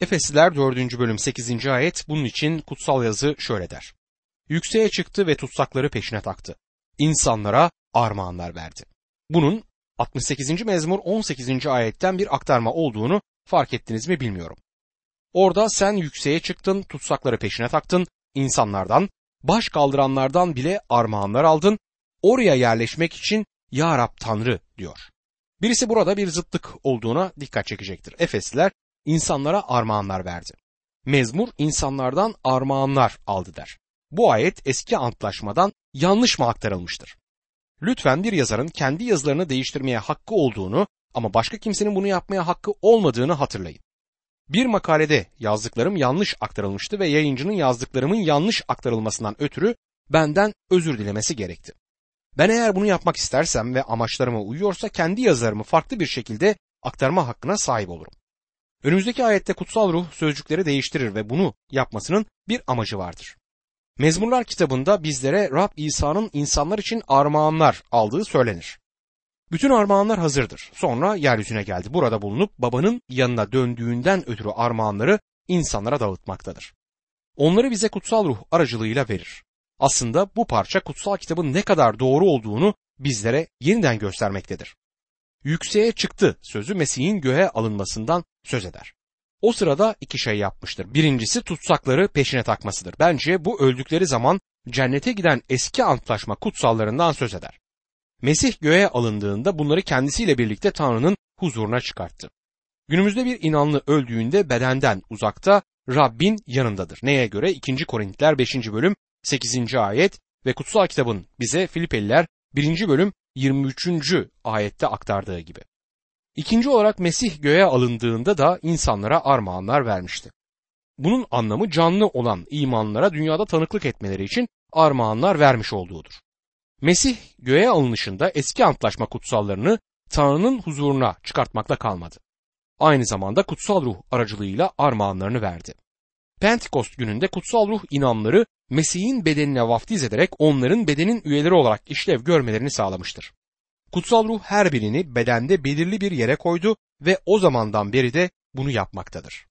Efesliler 4. bölüm 8. ayet bunun için kutsal yazı şöyle der. Yükseğe çıktı ve tutsakları peşine taktı. İnsanlara armağanlar verdi. Bunun 68. mezmur 18. ayetten bir aktarma olduğunu fark ettiniz mi bilmiyorum. Orada sen yükseğe çıktın, tutsakları peşine taktın, insanlardan, baş kaldıranlardan bile armağanlar aldın, oraya yerleşmek için Ya Rab Tanrı diyor. Birisi burada bir zıtlık olduğuna dikkat çekecektir. Efesliler insanlara armağanlar verdi. Mezmur insanlardan armağanlar aldı der. Bu ayet eski antlaşmadan yanlış mı aktarılmıştır? Lütfen bir yazarın kendi yazılarını değiştirmeye hakkı olduğunu ama başka kimsenin bunu yapmaya hakkı olmadığını hatırlayın. Bir makalede yazdıklarım yanlış aktarılmıştı ve yayıncının yazdıklarımın yanlış aktarılmasından ötürü benden özür dilemesi gerekti. Ben eğer bunu yapmak istersem ve amaçlarıma uyuyorsa kendi yazılarımı farklı bir şekilde aktarma hakkına sahip olurum. Önümüzdeki ayette kutsal ruh sözcükleri değiştirir ve bunu yapmasının bir amacı vardır. Mezmurlar kitabında bizlere Rab İsa'nın insanlar için armağanlar aldığı söylenir. Bütün armağanlar hazırdır. Sonra yeryüzüne geldi. Burada bulunup babanın yanına döndüğünden ötürü armağanları insanlara dağıtmaktadır. Onları bize kutsal ruh aracılığıyla verir. Aslında bu parça kutsal kitabın ne kadar doğru olduğunu bizlere yeniden göstermektedir. Yükseğe çıktı sözü Mesih'in göğe alınmasından söz eder. O sırada iki şey yapmıştır. Birincisi tutsakları peşine takmasıdır. Bence bu öldükleri zaman cennete giden eski antlaşma kutsallarından söz eder. Mesih göğe alındığında bunları kendisiyle birlikte Tanrı'nın huzuruna çıkarttı. Günümüzde bir inanlı öldüğünde bedenden uzakta Rabbin yanındadır. Neye göre? 2. Korintiler 5. bölüm 8. ayet ve kutsal kitabın bize Filipeliler 1. bölüm 23. ayette aktardığı gibi. İkinci olarak Mesih göğe alındığında da insanlara armağanlar vermişti. Bunun anlamı canlı olan imanlara dünyada tanıklık etmeleri için armağanlar vermiş olduğudur. Mesih göğe alınışında eski antlaşma kutsallarını Tanrı'nın huzuruna çıkartmakla kalmadı. Aynı zamanda kutsal ruh aracılığıyla armağanlarını verdi. Pentekost gününde kutsal ruh inanları Mesih'in bedenine vaftiz ederek onların bedenin üyeleri olarak işlev görmelerini sağlamıştır. Kutsal ruh her birini bedende belirli bir yere koydu ve o zamandan beri de bunu yapmaktadır.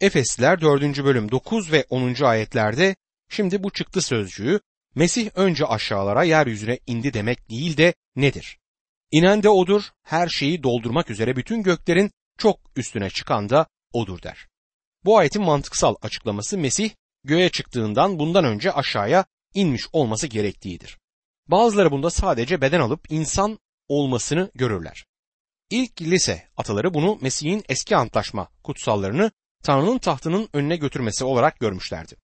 Efesliler 4. bölüm 9 ve 10. ayetlerde şimdi bu çıktı sözcüğü Mesih önce aşağılara yeryüzüne indi demek değil de nedir? İnen de odur, her şeyi doldurmak üzere bütün göklerin çok üstüne çıkan da odur der. Bu ayetin mantıksal açıklaması Mesih göğe çıktığından bundan önce aşağıya inmiş olması gerektiğidir. Bazıları bunda sadece beden alıp insan olmasını görürler. İlk lise ataları bunu Mesih'in eski antlaşma kutsallarını Tanrı'nın tahtının önüne götürmesi olarak görmüşlerdi.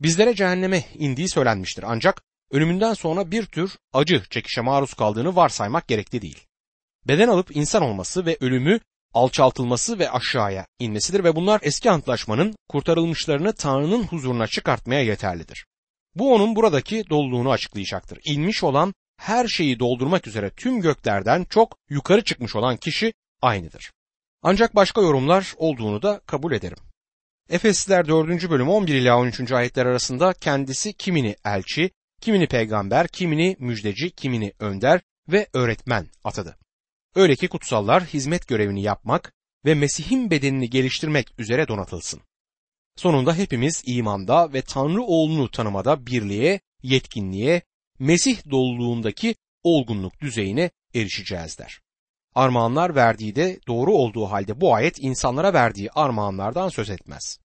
Bizlere cehenneme indiği söylenmiştir ancak ölümünden sonra bir tür acı çekişe maruz kaldığını varsaymak gerekli değil. Beden alıp insan olması ve ölümü alçaltılması ve aşağıya inmesidir ve bunlar eski antlaşmanın kurtarılmışlarını Tanrı'nın huzuruna çıkartmaya yeterlidir. Bu onun buradaki doluluğunu açıklayacaktır. İnmiş olan her şeyi doldurmak üzere tüm göklerden çok yukarı çıkmış olan kişi aynıdır. Ancak başka yorumlar olduğunu da kabul ederim. Efesliler 4. bölüm 11 ila 13. ayetler arasında kendisi kimini elçi, kimini peygamber, kimini müjdeci, kimini önder ve öğretmen atadı. Öyle ki kutsallar hizmet görevini yapmak ve Mesih'in bedenini geliştirmek üzere donatılsın. Sonunda hepimiz imanda ve Tanrı oğlunu tanımada birliğe, yetkinliğe, Mesih doluluğundaki olgunluk düzeyine erişeceğiz der. Armağanlar verdiği de doğru olduğu halde bu ayet insanlara verdiği armağanlardan söz etmez.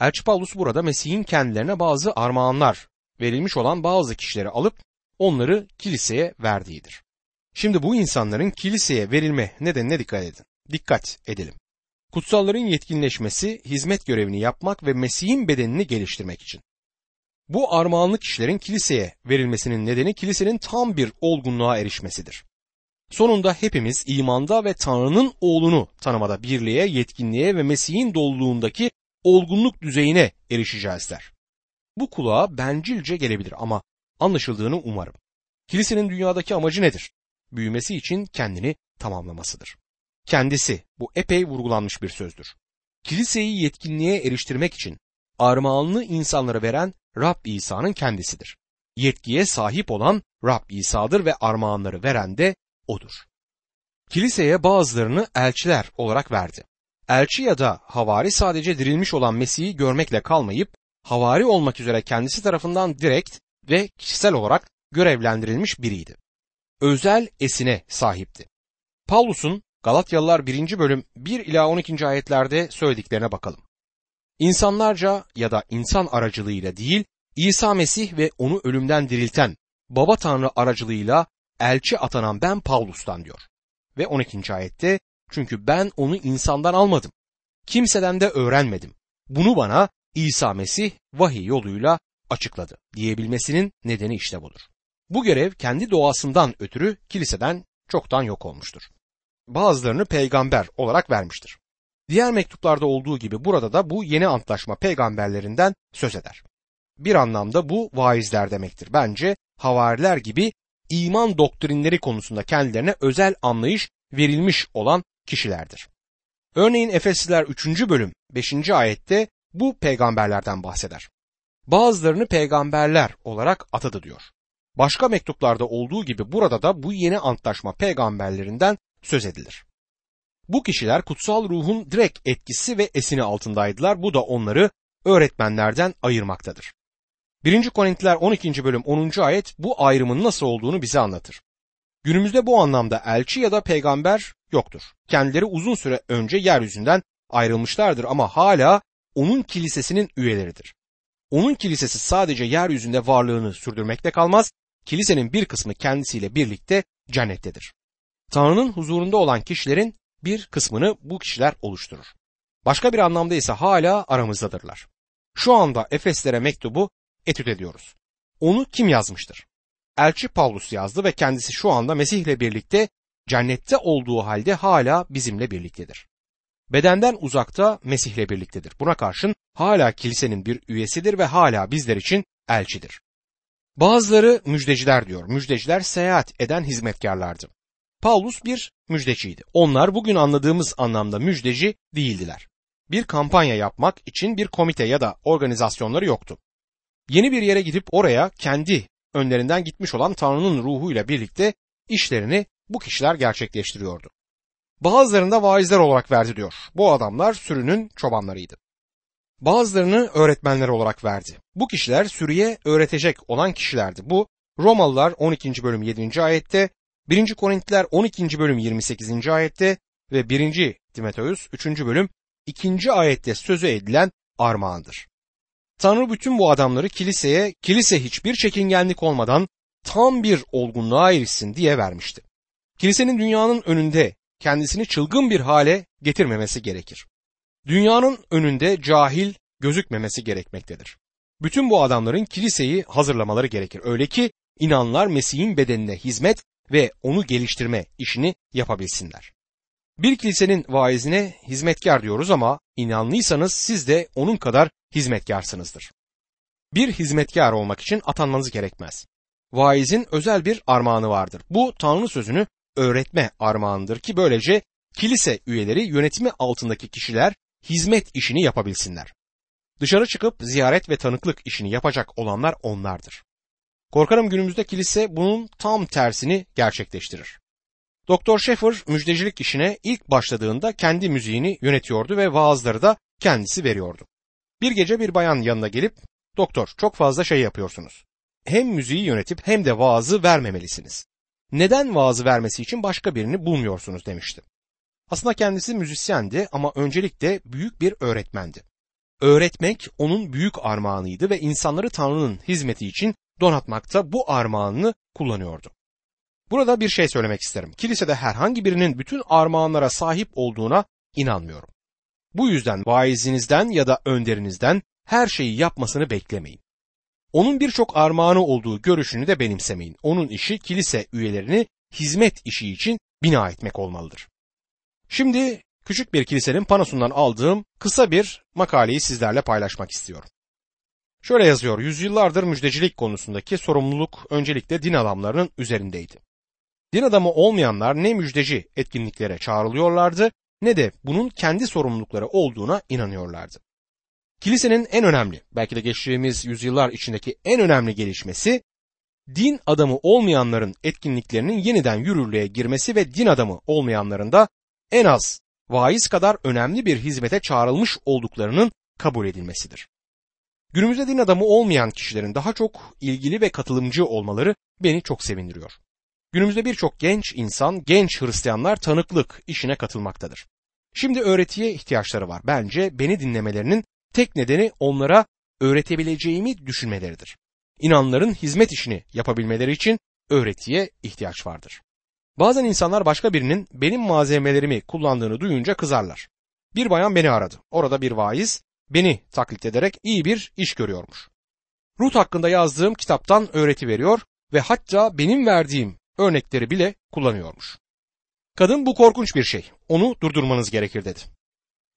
Elçi Paulus burada Mesih'in kendilerine bazı armağanlar verilmiş olan bazı kişileri alıp onları kiliseye verdiğidir. Şimdi bu insanların kiliseye verilme nedenine dikkat edin. Dikkat edelim. Kutsalların yetkinleşmesi, hizmet görevini yapmak ve Mesih'in bedenini geliştirmek için. Bu armağanlı kişilerin kiliseye verilmesinin nedeni kilisenin tam bir olgunluğa erişmesidir. Sonunda hepimiz imanda ve Tanrı'nın oğlunu tanımada birliğe, yetkinliğe ve Mesih'in doluluğundaki olgunluk düzeyine erişeceğiz der. Bu kulağa bencilce gelebilir ama anlaşıldığını umarım. Kilisenin dünyadaki amacı nedir? Büyümesi için kendini tamamlamasıdır. Kendisi bu epey vurgulanmış bir sözdür. Kiliseyi yetkinliğe eriştirmek için armağanlı insanları veren Rab İsa'nın kendisidir. Yetkiye sahip olan Rab İsa'dır ve armağanları veren de odur. Kiliseye bazılarını elçiler olarak verdi. Elçi ya da havari sadece dirilmiş olan Mesih'i görmekle kalmayıp havari olmak üzere kendisi tarafından direkt ve kişisel olarak görevlendirilmiş biriydi. Özel esine sahipti. Paulus'un Galatyalılar 1. bölüm 1 ila 12. ayetlerde söylediklerine bakalım. İnsanlarca ya da insan aracılığıyla değil, İsa Mesih ve onu ölümden dirilten Baba Tanrı aracılığıyla elçi atanan ben Paulus'tan diyor. Ve 12. ayette çünkü ben onu insandan almadım. Kimseden de öğrenmedim. Bunu bana İsa Mesih vahiy yoluyla açıkladı diyebilmesinin nedeni işte budur. Bu görev kendi doğasından ötürü kiliseden çoktan yok olmuştur. Bazılarını peygamber olarak vermiştir. Diğer mektuplarda olduğu gibi burada da bu yeni antlaşma peygamberlerinden söz eder. Bir anlamda bu vaizler demektir. Bence havariler gibi iman doktrinleri konusunda kendilerine özel anlayış verilmiş olan kişilerdir. Örneğin Efesliler 3. bölüm 5. ayette bu peygamberlerden bahseder. Bazılarını peygamberler olarak atadı diyor. Başka mektuplarda olduğu gibi burada da bu yeni antlaşma peygamberlerinden söz edilir. Bu kişiler kutsal ruhun direkt etkisi ve esini altındaydılar. Bu da onları öğretmenlerden ayırmaktadır. 1. Korintiler 12. bölüm 10. ayet bu ayrımın nasıl olduğunu bize anlatır. Günümüzde bu anlamda elçi ya da peygamber yoktur. Kendileri uzun süre önce yeryüzünden ayrılmışlardır ama hala onun kilisesinin üyeleridir. Onun kilisesi sadece yeryüzünde varlığını sürdürmekte kalmaz, kilisenin bir kısmı kendisiyle birlikte cennettedir. Tanrı'nın huzurunda olan kişilerin bir kısmını bu kişiler oluşturur. Başka bir anlamda ise hala aramızdadırlar. Şu anda Efeslere mektubu etüt ediyoruz. Onu kim yazmıştır? Elçi Paulus yazdı ve kendisi şu anda Mesih ile birlikte cennette olduğu halde hala bizimle birliktedir. Bedenden uzakta Mesih ile birliktedir. Buna karşın hala kilisenin bir üyesidir ve hala bizler için elçidir. Bazıları müjdeciler diyor. Müjdeciler seyahat eden hizmetkarlardı. Paulus bir müjdeciydi. Onlar bugün anladığımız anlamda müjdeci değildiler. Bir kampanya yapmak için bir komite ya da organizasyonları yoktu. Yeni bir yere gidip oraya kendi önlerinden gitmiş olan Tanrı'nın ruhuyla birlikte işlerini bu kişiler gerçekleştiriyordu. Bazılarında vaizler olarak verdi diyor. Bu adamlar sürünün çobanlarıydı. Bazılarını öğretmenler olarak verdi. Bu kişiler sürüye öğretecek olan kişilerdi. Bu Romalılar 12. bölüm 7. ayette, 1. Korintiler 12. bölüm 28. ayette ve 1. Timoteus 3. bölüm 2. ayette sözü edilen armağandır. Tanrı bütün bu adamları kiliseye, kilise hiçbir çekingenlik olmadan tam bir olgunluğa erişsin diye vermişti. Kilisenin dünyanın önünde kendisini çılgın bir hale getirmemesi gerekir. Dünyanın önünde cahil gözükmemesi gerekmektedir. Bütün bu adamların kiliseyi hazırlamaları gerekir. Öyle ki inanlar Mesih'in bedenine hizmet ve onu geliştirme işini yapabilsinler. Bir kilisenin vaizine hizmetkar diyoruz ama inanlıysanız siz de onun kadar hizmetkarsınızdır. Bir hizmetkar olmak için atanmanız gerekmez. Vaizin özel bir armağanı vardır. Bu Tanrı sözünü öğretme armağanıdır ki böylece kilise üyeleri yönetimi altındaki kişiler hizmet işini yapabilsinler. Dışarı çıkıp ziyaret ve tanıklık işini yapacak olanlar onlardır. Korkarım günümüzde kilise bunun tam tersini gerçekleştirir. Doktor Schaeffer müjdecilik işine ilk başladığında kendi müziğini yönetiyordu ve vaazları da kendisi veriyordu. Bir gece bir bayan yanına gelip doktor çok fazla şey yapıyorsunuz. Hem müziği yönetip hem de vaazı vermemelisiniz. Neden vaazı vermesi için başka birini bulmuyorsunuz demişti. Aslında kendisi müzisyendi ama öncelikle büyük bir öğretmendi. Öğretmek onun büyük armağanıydı ve insanları Tanrı'nın hizmeti için donatmakta bu armağanını kullanıyordu. Burada bir şey söylemek isterim. Kilisede herhangi birinin bütün armağanlara sahip olduğuna inanmıyorum. Bu yüzden vaizinizden ya da önderinizden her şeyi yapmasını beklemeyin. Onun birçok armağanı olduğu görüşünü de benimsemeyin. Onun işi kilise üyelerini hizmet işi için bina etmek olmalıdır. Şimdi küçük bir kilisenin panosundan aldığım kısa bir makaleyi sizlerle paylaşmak istiyorum. Şöyle yazıyor, yüzyıllardır müjdecilik konusundaki sorumluluk öncelikle din adamlarının üzerindeydi. Din adamı olmayanlar ne müjdeci etkinliklere çağrılıyorlardı ne de bunun kendi sorumlulukları olduğuna inanıyorlardı. Kilisenin en önemli, belki de geçtiğimiz yüzyıllar içindeki en önemli gelişmesi din adamı olmayanların etkinliklerinin yeniden yürürlüğe girmesi ve din adamı olmayanların da en az vaiz kadar önemli bir hizmete çağrılmış olduklarının kabul edilmesidir. Günümüzde din adamı olmayan kişilerin daha çok ilgili ve katılımcı olmaları beni çok sevindiriyor. Günümüzde birçok genç insan, genç Hristiyanlar tanıklık işine katılmaktadır. Şimdi öğretiye ihtiyaçları var. Bence beni dinlemelerinin tek nedeni onlara öğretebileceğimi düşünmeleridir. İnanların hizmet işini yapabilmeleri için öğretiye ihtiyaç vardır. Bazen insanlar başka birinin benim malzemelerimi kullandığını duyunca kızarlar. Bir bayan beni aradı. Orada bir vaiz beni taklit ederek iyi bir iş görüyormuş. Ruth hakkında yazdığım kitaptan öğreti veriyor ve hatta benim verdiğim örnekleri bile kullanıyormuş. Kadın bu korkunç bir şey. Onu durdurmanız gerekir dedi.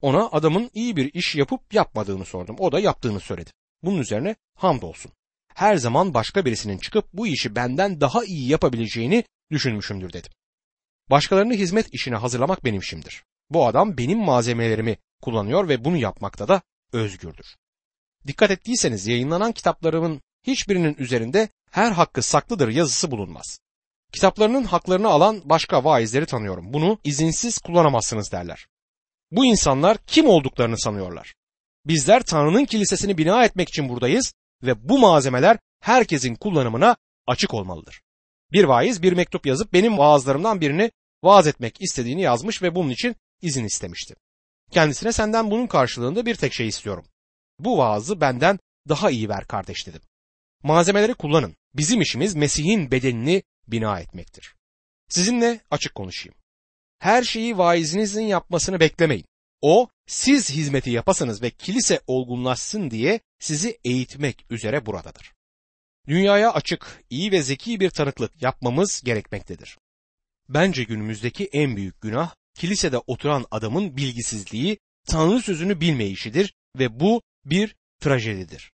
Ona adamın iyi bir iş yapıp yapmadığını sordum. O da yaptığını söyledi. Bunun üzerine hamdolsun. Her zaman başka birisinin çıkıp bu işi benden daha iyi yapabileceğini düşünmüşümdür dedim. Başkalarını hizmet işine hazırlamak benim işimdir. Bu adam benim malzemelerimi kullanıyor ve bunu yapmakta da özgürdür. Dikkat ettiyseniz yayınlanan kitaplarımın hiçbirinin üzerinde her hakkı saklıdır yazısı bulunmaz. Kitaplarının haklarını alan başka vaizleri tanıyorum. Bunu izinsiz kullanamazsınız derler. Bu insanlar kim olduklarını sanıyorlar. Bizler Tanrı'nın kilisesini bina etmek için buradayız ve bu malzemeler herkesin kullanımına açık olmalıdır. Bir vaiz bir mektup yazıp benim vaazlarımdan birini vaaz etmek istediğini yazmış ve bunun için izin istemişti. Kendisine senden bunun karşılığında bir tek şey istiyorum. Bu vaazı benden daha iyi ver kardeş dedim. Malzemeleri kullanın. Bizim işimiz Mesih'in bedenini bina etmektir. Sizinle açık konuşayım. Her şeyi vaizinizin yapmasını beklemeyin. O siz hizmeti yapasınız ve kilise olgunlaşsın diye sizi eğitmek üzere buradadır. Dünyaya açık, iyi ve zeki bir tanıklık yapmamız gerekmektedir. Bence günümüzdeki en büyük günah kilisede oturan adamın bilgisizliği, Tanrı sözünü bilmeyişidir ve bu bir trajedidir.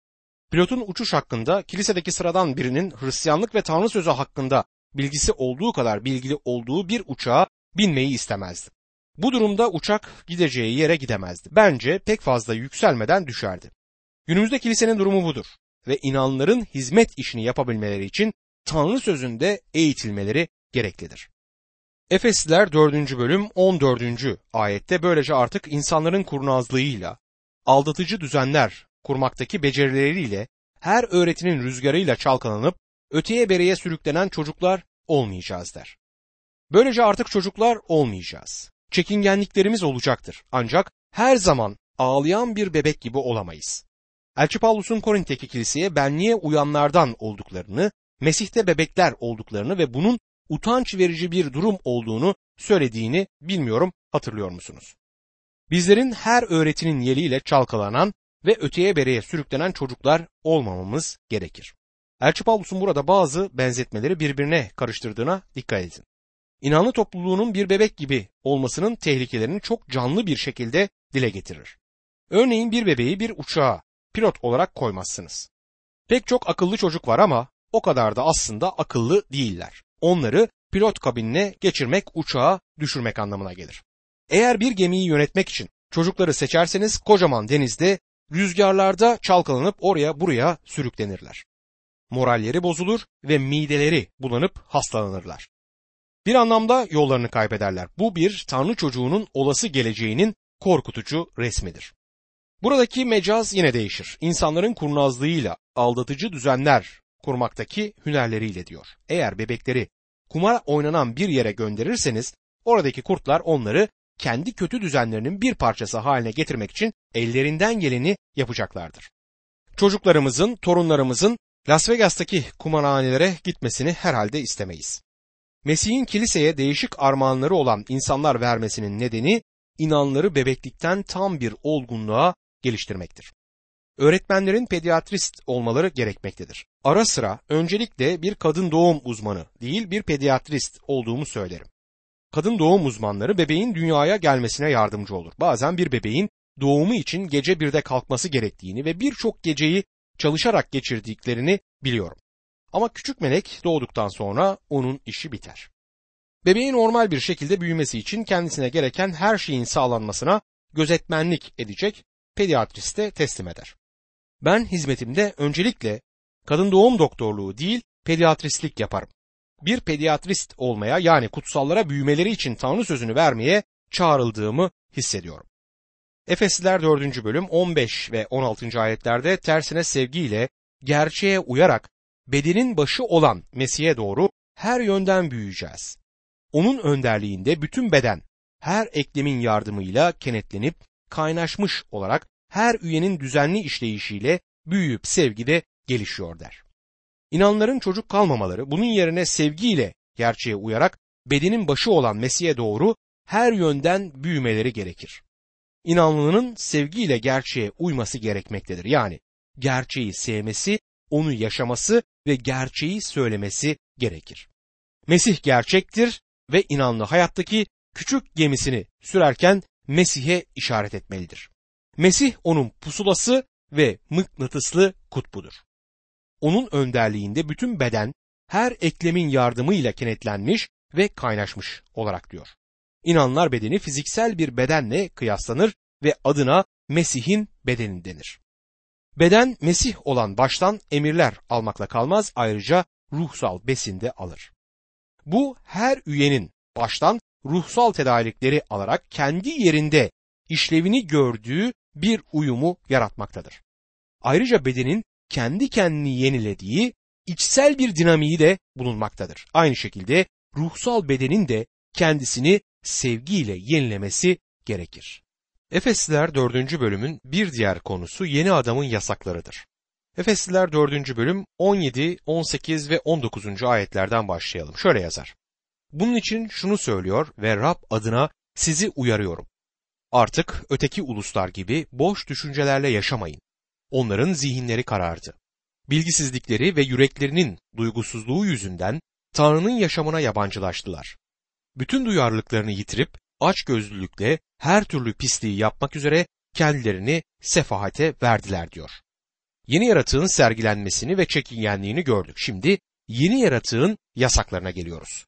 Pilotun uçuş hakkında kilisedeki sıradan birinin Hristiyanlık ve Tanrı sözü hakkında bilgisi olduğu kadar bilgili olduğu bir uçağa binmeyi istemezdi. Bu durumda uçak gideceği yere gidemezdi. Bence pek fazla yükselmeden düşerdi. Günümüzde kilisenin durumu budur ve inanların hizmet işini yapabilmeleri için Tanrı sözünde eğitilmeleri gereklidir. Efesliler 4. bölüm 14. ayette böylece artık insanların kurnazlığıyla, aldatıcı düzenler kurmaktaki becerileriyle, her öğretinin rüzgarıyla çalkalanıp öteye bereye sürüklenen çocuklar olmayacağız der. Böylece artık çocuklar olmayacağız. Çekingenliklerimiz olacaktır. Ancak her zaman ağlayan bir bebek gibi olamayız. Elçi Pavlus'un Korint'teki kiliseye benliğe uyanlardan olduklarını, Mesih'te bebekler olduklarını ve bunun utanç verici bir durum olduğunu söylediğini bilmiyorum hatırlıyor musunuz? Bizlerin her öğretinin yeliyle çalkalanan ve öteye bereye sürüklenen çocuklar olmamamız gerekir. Elçi Pavlus'un burada bazı benzetmeleri birbirine karıştırdığına dikkat edin. İnanlı topluluğunun bir bebek gibi olmasının tehlikelerini çok canlı bir şekilde dile getirir. Örneğin bir bebeği bir uçağa pilot olarak koymazsınız. Pek çok akıllı çocuk var ama o kadar da aslında akıllı değiller. Onları pilot kabinine geçirmek uçağa düşürmek anlamına gelir. Eğer bir gemiyi yönetmek için çocukları seçerseniz kocaman denizde rüzgarlarda çalkalanıp oraya buraya sürüklenirler. Moralleri bozulur ve mideleri bulanıp hastalanırlar. Bir anlamda yollarını kaybederler. Bu bir Tanrı çocuğunun olası geleceğinin korkutucu resmidir. Buradaki mecaz yine değişir. İnsanların kurnazlığıyla aldatıcı düzenler kurmaktaki hünerleriyle diyor. Eğer bebekleri kumar oynanan bir yere gönderirseniz oradaki kurtlar onları kendi kötü düzenlerinin bir parçası haline getirmek için ellerinden geleni yapacaklardır. Çocuklarımızın, torunlarımızın Las Vegas'taki kumarhanelere gitmesini herhalde istemeyiz. Mesih'in kiliseye değişik armağanları olan insanlar vermesinin nedeni inanları bebeklikten tam bir olgunluğa geliştirmektir. Öğretmenlerin pediatrist olmaları gerekmektedir. Ara sıra öncelikle bir kadın doğum uzmanı değil bir pediatrist olduğumu söylerim. Kadın doğum uzmanları bebeğin dünyaya gelmesine yardımcı olur. Bazen bir bebeğin doğumu için gece birde kalkması gerektiğini ve birçok geceyi çalışarak geçirdiklerini biliyorum. Ama küçük melek doğduktan sonra onun işi biter. Bebeğin normal bir şekilde büyümesi için kendisine gereken her şeyin sağlanmasına gözetmenlik edecek pediatriste teslim eder. Ben hizmetimde öncelikle kadın doğum doktorluğu değil pediatristlik yaparım. Bir pediatrist olmaya yani kutsallara büyümeleri için Tanrı sözünü vermeye çağrıldığımı hissediyorum. Efesliler 4. bölüm 15 ve 16. ayetlerde tersine sevgiyle gerçeğe uyarak bedenin başı olan Mesih'e doğru her yönden büyüyeceğiz. Onun önderliğinde bütün beden her eklemin yardımıyla kenetlenip kaynaşmış olarak her üyenin düzenli işleyişiyle büyüyüp sevgide gelişiyor der. İnanların çocuk kalmamaları bunun yerine sevgiyle gerçeğe uyarak bedenin başı olan Mesih'e doğru her yönden büyümeleri gerekir. İnanlının sevgiyle gerçeğe uyması gerekmektedir. Yani gerçeği sevmesi, onu yaşaması ve gerçeği söylemesi gerekir. Mesih gerçektir ve inanlı hayattaki küçük gemisini sürerken Mesih'e işaret etmelidir. Mesih onun pusulası ve mıknatıslı kutbudur. Onun önderliğinde bütün beden her eklemin yardımıyla kenetlenmiş ve kaynaşmış olarak diyor. İnanlar bedeni fiziksel bir bedenle kıyaslanır ve adına Mesih'in bedeni denir. Beden Mesih olan baştan emirler almakla kalmaz ayrıca ruhsal besinde alır. Bu her üyenin baştan ruhsal tedarikleri alarak kendi yerinde işlevini gördüğü bir uyumu yaratmaktadır. Ayrıca bedenin kendi kendini yenilediği içsel bir dinamiği de bulunmaktadır. Aynı şekilde ruhsal bedenin de kendisini sevgiyle yenilemesi gerekir. Efesliler 4. bölümün bir diğer konusu yeni adamın yasaklarıdır. Efesliler 4. bölüm 17, 18 ve 19. ayetlerden başlayalım. Şöyle yazar. Bunun için şunu söylüyor ve Rab adına sizi uyarıyorum. Artık öteki uluslar gibi boş düşüncelerle yaşamayın. Onların zihinleri karardı. Bilgisizlikleri ve yüreklerinin duygusuzluğu yüzünden Tanrı'nın yaşamına yabancılaştılar. Bütün duyarlılıklarını yitirip açgözlülükle her türlü pisliği yapmak üzere kendilerini sefahate verdiler diyor. Yeni yaratığın sergilenmesini ve çekingenliğini gördük. Şimdi yeni yaratığın yasaklarına geliyoruz.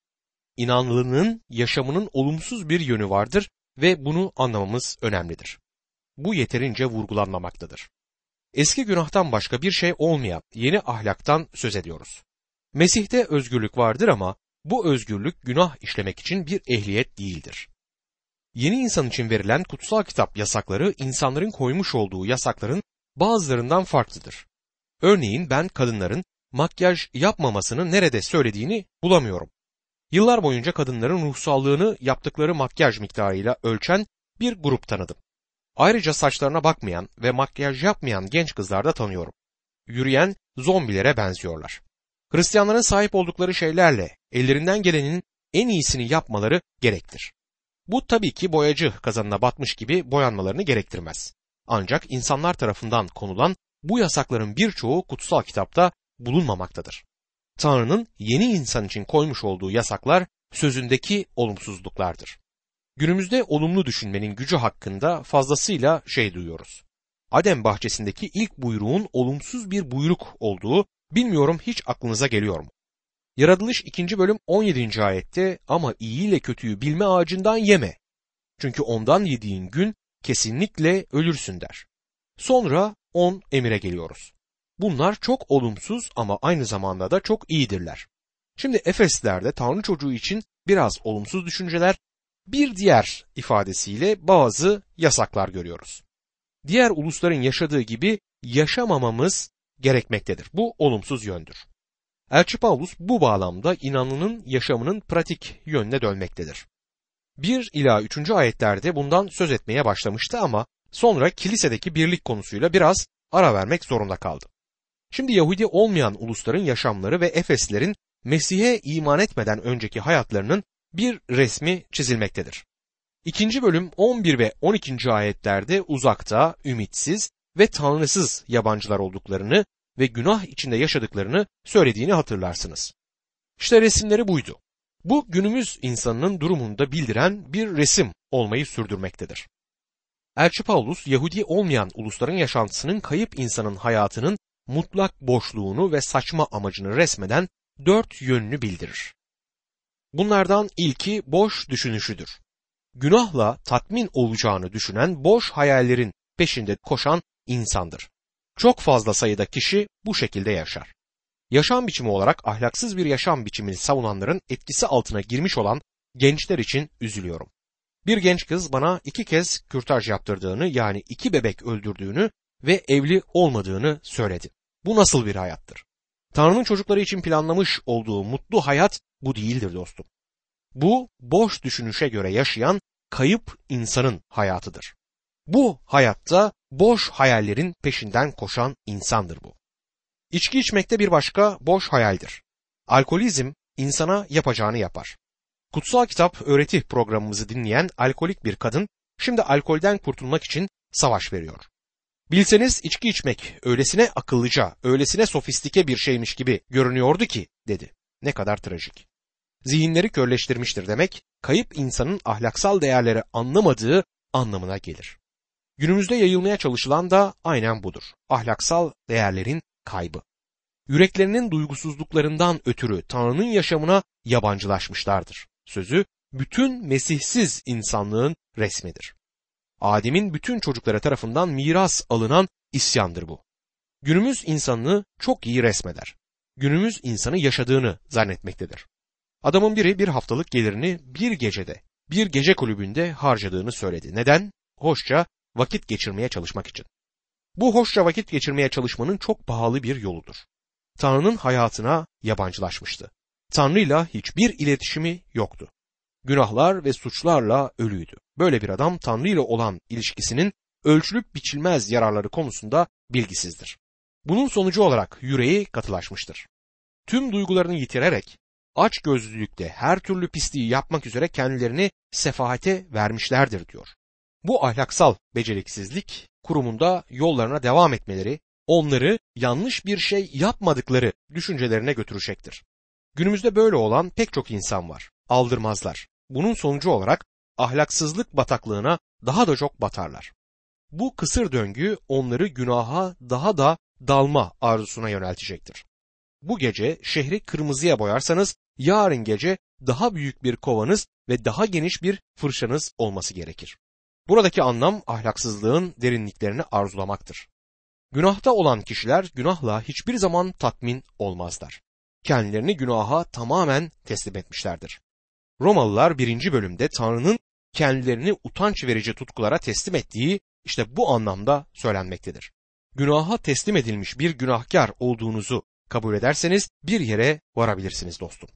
İnanlının yaşamının olumsuz bir yönü vardır ve bunu anlamamız önemlidir. Bu yeterince vurgulanmamaktadır. Eski günahtan başka bir şey olmayan yeni ahlaktan söz ediyoruz. Mesih'te özgürlük vardır ama bu özgürlük günah işlemek için bir ehliyet değildir. Yeni insan için verilen kutsal kitap yasakları insanların koymuş olduğu yasakların bazılarından farklıdır. Örneğin ben kadınların makyaj yapmamasını nerede söylediğini bulamıyorum. Yıllar boyunca kadınların ruhsallığını yaptıkları makyaj miktarıyla ölçen bir grup tanıdım. Ayrıca saçlarına bakmayan ve makyaj yapmayan genç kızlar da tanıyorum. Yürüyen zombilere benziyorlar. Hristiyanların sahip oldukları şeylerle ellerinden gelenin en iyisini yapmaları gerektir. Bu tabii ki boyacı kazanına batmış gibi boyanmalarını gerektirmez. Ancak insanlar tarafından konulan bu yasakların birçoğu kutsal kitapta bulunmamaktadır. Tanrı'nın yeni insan için koymuş olduğu yasaklar sözündeki olumsuzluklardır. Günümüzde olumlu düşünmenin gücü hakkında fazlasıyla şey duyuyoruz. Adem bahçesindeki ilk buyruğun olumsuz bir buyruk olduğu bilmiyorum hiç aklınıza geliyor mu? Yaratılış 2. bölüm 17. ayette ama iyi ile kötüyü bilme ağacından yeme. Çünkü ondan yediğin gün kesinlikle ölürsün der. Sonra 10 emire geliyoruz. Bunlar çok olumsuz ama aynı zamanda da çok iyidirler. Şimdi Efesler'de Tanrı çocuğu için biraz olumsuz düşünceler, bir diğer ifadesiyle bazı yasaklar görüyoruz. Diğer ulusların yaşadığı gibi yaşamamamız gerekmektedir. Bu olumsuz yöndür. Elçi Paulus bu bağlamda inanlının yaşamının pratik yönüne dönmektedir. 1 ila 3. ayetlerde bundan söz etmeye başlamıştı ama sonra kilisedeki birlik konusuyla biraz ara vermek zorunda kaldı. Şimdi Yahudi olmayan ulusların yaşamları ve Efeslerin Mesih'e iman etmeden önceki hayatlarının bir resmi çizilmektedir. İkinci bölüm 11 ve 12. ayetlerde uzakta, ümitsiz ve tanrısız yabancılar olduklarını ve günah içinde yaşadıklarını söylediğini hatırlarsınız. İşte resimleri buydu. Bu günümüz insanının durumunda bildiren bir resim olmayı sürdürmektedir. Elçi Paulus Yahudi olmayan ulusların yaşantısının kayıp insanın hayatının mutlak boşluğunu ve saçma amacını resmeden dört yönünü bildirir. Bunlardan ilki boş düşünüşüdür. Günahla tatmin olacağını düşünen boş hayallerin peşinde koşan insandır. Çok fazla sayıda kişi bu şekilde yaşar. Yaşam biçimi olarak ahlaksız bir yaşam biçimini savunanların etkisi altına girmiş olan gençler için üzülüyorum. Bir genç kız bana iki kez kürtaj yaptırdığını yani iki bebek öldürdüğünü ve evli olmadığını söyledi. Bu nasıl bir hayattır? Tanrı'nın çocukları için planlamış olduğu mutlu hayat bu değildir dostum. Bu boş düşünüşe göre yaşayan kayıp insanın hayatıdır. Bu hayatta boş hayallerin peşinden koşan insandır bu. İçki içmekte bir başka boş hayaldir. Alkolizm insana yapacağını yapar. Kutsal kitap öğreti programımızı dinleyen alkolik bir kadın şimdi alkolden kurtulmak için savaş veriyor. Bilseniz içki içmek öylesine akıllıca, öylesine sofistike bir şeymiş gibi görünüyordu ki dedi. Ne kadar trajik. Zihinleri körleştirmiştir demek, kayıp insanın ahlaksal değerleri anlamadığı anlamına gelir. Günümüzde yayılmaya çalışılan da aynen budur. Ahlaksal değerlerin kaybı. Yüreklerinin duygusuzluklarından ötürü Tanrı'nın yaşamına yabancılaşmışlardır. Sözü bütün mesihsiz insanlığın resmidir. Adem'in bütün çocukları tarafından miras alınan isyandır bu. Günümüz insanlığı çok iyi resmeder. Günümüz insanı yaşadığını zannetmektedir. Adamın biri bir haftalık gelirini bir gecede, bir gece kulübünde harcadığını söyledi. Neden? Hoşça vakit geçirmeye çalışmak için. Bu hoşça vakit geçirmeye çalışmanın çok pahalı bir yoludur. Tanrı'nın hayatına yabancılaşmıştı. Tanrı'yla hiçbir iletişimi yoktu. Günahlar ve suçlarla ölüydü. Böyle bir adam Tanrı ile olan ilişkisinin ölçülüp biçilmez yararları konusunda bilgisizdir. Bunun sonucu olarak yüreği katılaşmıştır. Tüm duygularını yitirerek aç gözlülükte her türlü pisliği yapmak üzere kendilerini sefahate vermişlerdir diyor. Bu ahlaksal beceriksizlik kurumunda yollarına devam etmeleri onları yanlış bir şey yapmadıkları düşüncelerine götürecektir. Günümüzde böyle olan pek çok insan var. Aldırmazlar. Bunun sonucu olarak ahlaksızlık bataklığına daha da çok batarlar. Bu kısır döngü onları günaha daha da dalma arzusuna yöneltecektir. Bu gece şehri kırmızıya boyarsanız yarın gece daha büyük bir kovanız ve daha geniş bir fırçanız olması gerekir. Buradaki anlam ahlaksızlığın derinliklerini arzulamaktır. Günahta olan kişiler günahla hiçbir zaman tatmin olmazlar. Kendilerini günaha tamamen teslim etmişlerdir. Romalılar birinci bölümde Tanrı'nın kendilerini utanç verici tutkulara teslim ettiği işte bu anlamda söylenmektedir. Günaha teslim edilmiş bir günahkar olduğunuzu kabul ederseniz bir yere varabilirsiniz dostum.